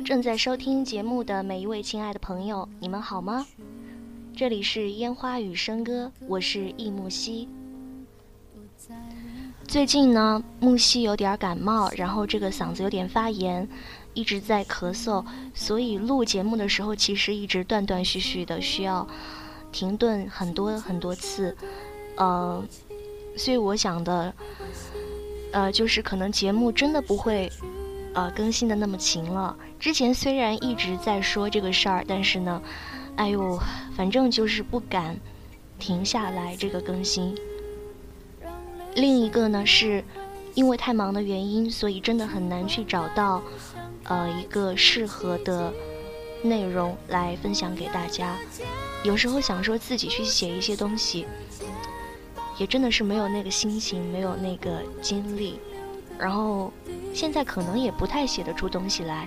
正在收听节目的每一位亲爱的朋友，你们好吗？这里是烟花与笙歌，我是易木兮。最近呢，木兮有点感冒，然后这个嗓子有点发炎，一直在咳嗽，所以录节目的时候其实一直断断续续的，需要停顿很多很多次。呃，所以我想的，呃，就是可能节目真的不会。呃，更新的那么勤了。之前虽然一直在说这个事儿，但是呢，哎呦，反正就是不敢停下来这个更新。另一个呢，是因为太忙的原因，所以真的很难去找到呃一个适合的内容来分享给大家。有时候想说自己去写一些东西，也真的是没有那个心情，没有那个精力。然后，现在可能也不太写得出东西来。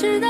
今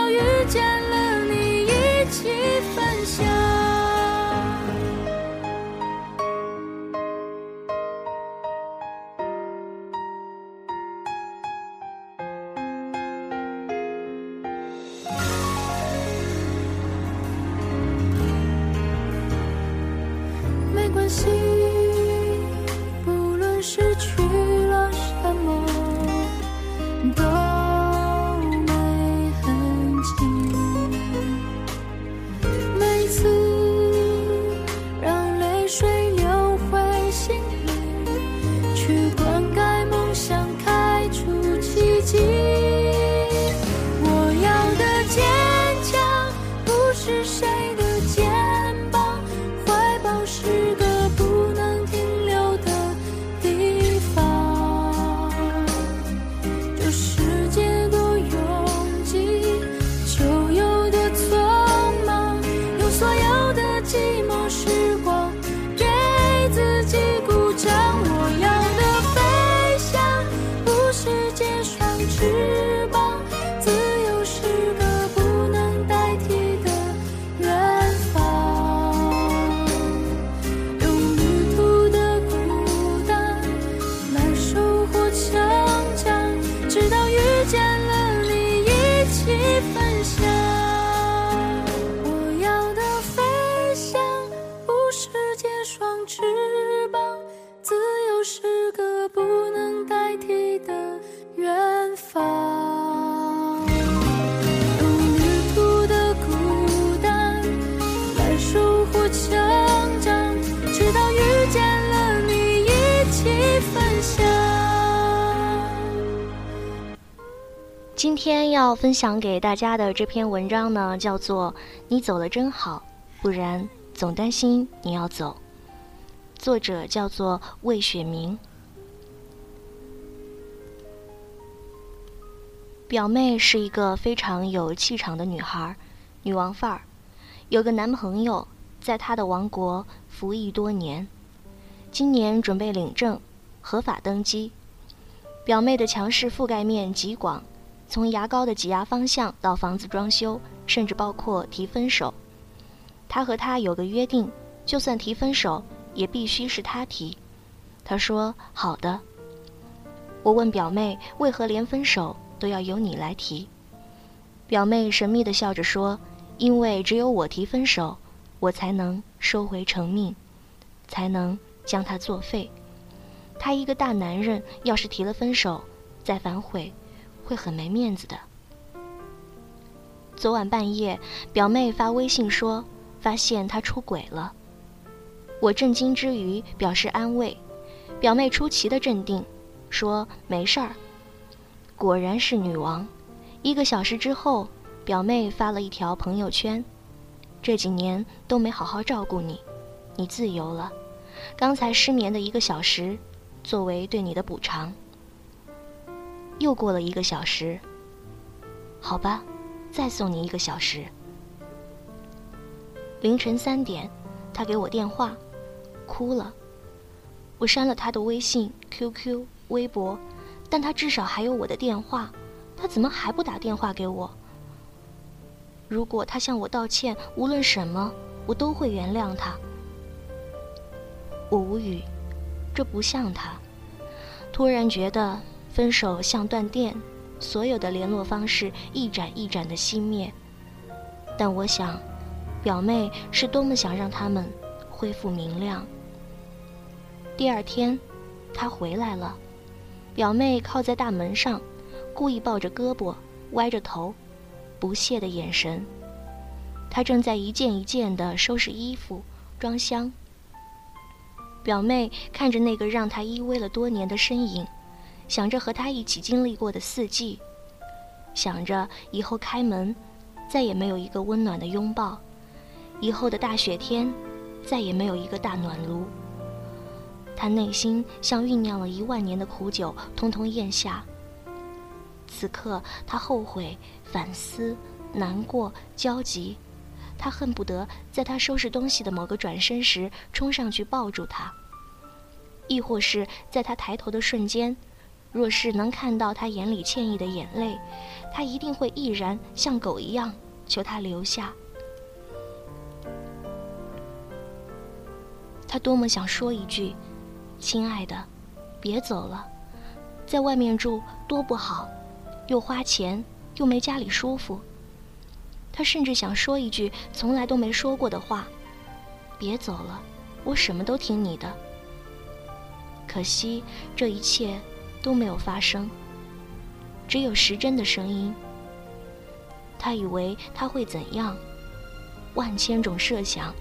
今天要分享给大家的这篇文章呢，叫做《你走了真好，不然总担心你要走》。作者叫做魏雪明。表妹是一个非常有气场的女孩，女王范儿，有个男朋友，在她的王国服役多年，今年准备领证，合法登基。表妹的强势覆盖面极广。从牙膏的挤压方向到房子装修，甚至包括提分手，他和他有个约定，就算提分手，也必须是他提。他说：“好的。”我问表妹：“为何连分手都要由你来提？”表妹神秘地笑着说：“因为只有我提分手，我才能收回成命，才能将他作废。他一个大男人，要是提了分手，再反悔。”会很没面子的。昨晚半夜，表妹发微信说，发现他出轨了。我震惊之余表示安慰，表妹出奇的镇定，说没事儿。果然是女王。一个小时之后，表妹发了一条朋友圈：这几年都没好好照顾你，你自由了。刚才失眠的一个小时，作为对你的补偿。又过了一个小时，好吧，再送你一个小时。凌晨三点，他给我电话，哭了。我删了他的微信、QQ、微博，但他至少还有我的电话，他怎么还不打电话给我？如果他向我道歉，无论什么，我都会原谅他。我无语，这不像他。突然觉得分手像断电，所有的联络方式一盏一盏的熄灭。但我想。表妹是多么想让他们恢复明亮。第二天，他回来了，表妹靠在大门上，故意抱着胳膊，歪着头，不屑的眼神。他正在一件一件的收拾衣服、装箱。表妹看着那个让他依偎了多年的身影，想着和他一起经历过的四季，想着以后开门，再也没有一个温暖的拥抱。以后的大雪天，再也没有一个大暖炉。他内心像酝酿了一万年的苦酒，通通咽下。此刻，他后悔、反思、难过、焦急。他恨不得在他收拾东西的某个转身时冲上去抱住他，亦或是在他抬头的瞬间，若是能看到他眼里歉意的眼泪，他一定会毅然像狗一样求他留下。他多么想说一句：“亲爱的，别走了，在外面住多不好，又花钱，又没家里舒服。”他甚至想说一句从来都没说过的话：“别走了，我什么都听你的。”可惜这一切都没有发生，只有时针的声音。他以为他会怎样？万千种设想。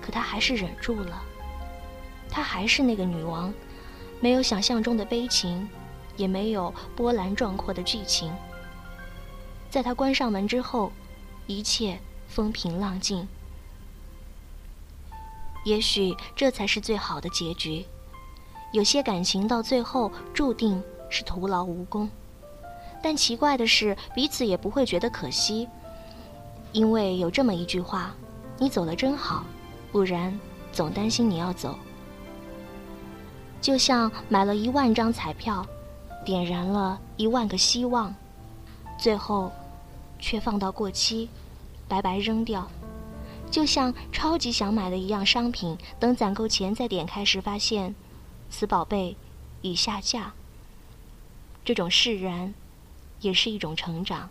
可他还是忍住了。他还是那个女王，没有想象中的悲情，也没有波澜壮阔的剧情。在他关上门之后，一切风平浪静。也许这才是最好的结局。有些感情到最后注定是徒劳无功，但奇怪的是，彼此也不会觉得可惜，因为有这么一句话：“你走了真好。”不然，总担心你要走。就像买了一万张彩票，点燃了一万个希望，最后却放到过期，白白扔掉。就像超级想买的一样商品，等攒够钱再点开时，发现此宝贝已下架。这种释然，也是一种成长。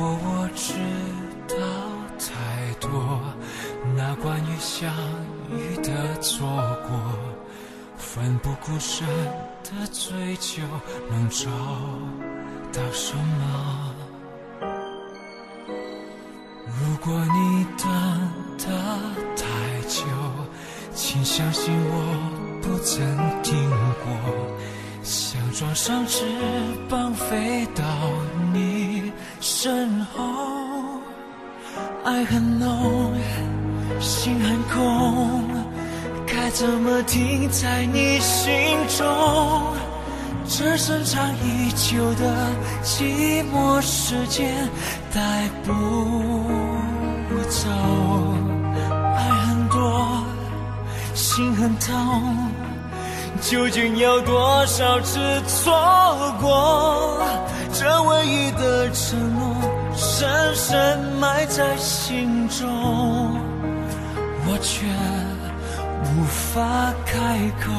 果我知道太多，那关于相遇的错过，奋不顾身的追求，能找到什么？如果你等得太久，请相信我不曾听过，想装上翅膀飞到你。身后，爱很浓，心很空，该怎么停在你心中？这深藏已久的寂寞时间带不走，爱很多，心很痛，究竟要多少次错过？这唯一的承诺，深深埋在心中，我却无法开口。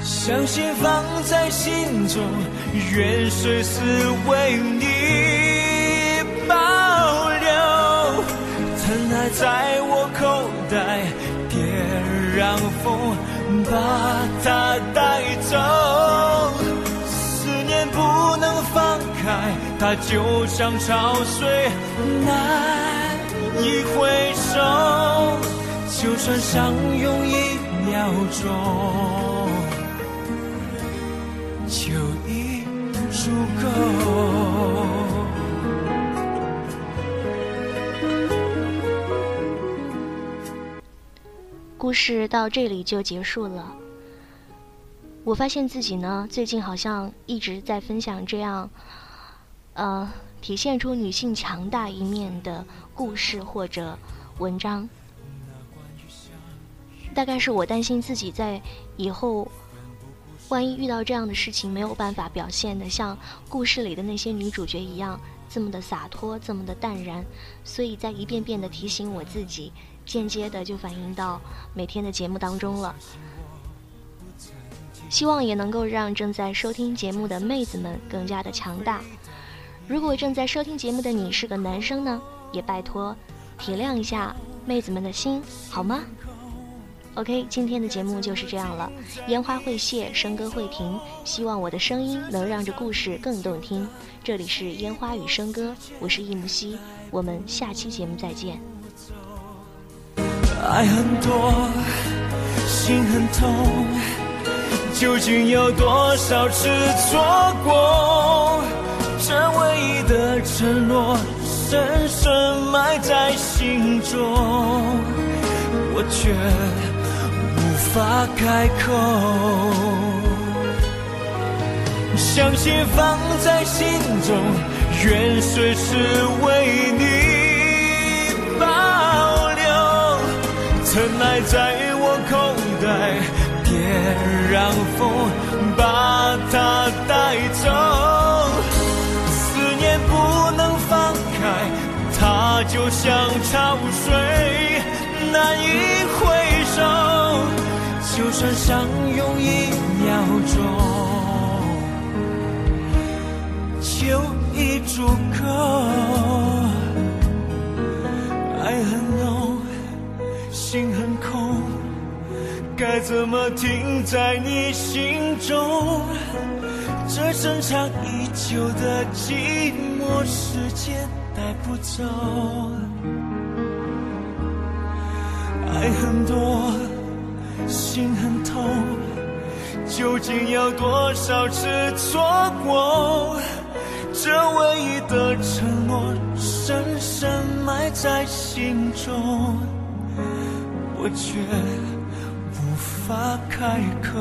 相信放在心中，愿随时为你保留。疼爱在我口袋，别让风把它带走。开，它就像潮水，难以回首。就算相拥一秒钟，就已足够。故事到这里就结束了。我发现自己呢，最近好像一直在分享这样，呃，体现出女性强大一面的故事或者文章。大概是我担心自己在以后，万一遇到这样的事情，没有办法表现的像故事里的那些女主角一样，这么的洒脱，这么的淡然，所以在一遍遍的提醒我自己。间接的就反映到每天的节目当中了，希望也能够让正在收听节目的妹子们更加的强大。如果正在收听节目的你是个男生呢，也拜托体谅一下妹子们的心，好吗？OK，今天的节目就是这样了，烟花会谢，笙歌会停，希望我的声音能让这故事更动听。这里是烟花与笙歌，我是易木兮，我们下期节目再见。爱很多，心很痛，究竟有多少次错过？这唯一的承诺，深深埋在心中，我却无法开口。相信放在心中，愿随时为你保。尘埃在我口袋，别让风把它带走。就像潮水，难以回首。就算相拥一秒钟，就已足够。爱很浓心很空，该怎么停在你心中？这深藏已久的寂寞，时间带不走。爱很多，心很痛，究竟要多少次错过？这唯一的承诺，深深埋在心中。我却无法开口，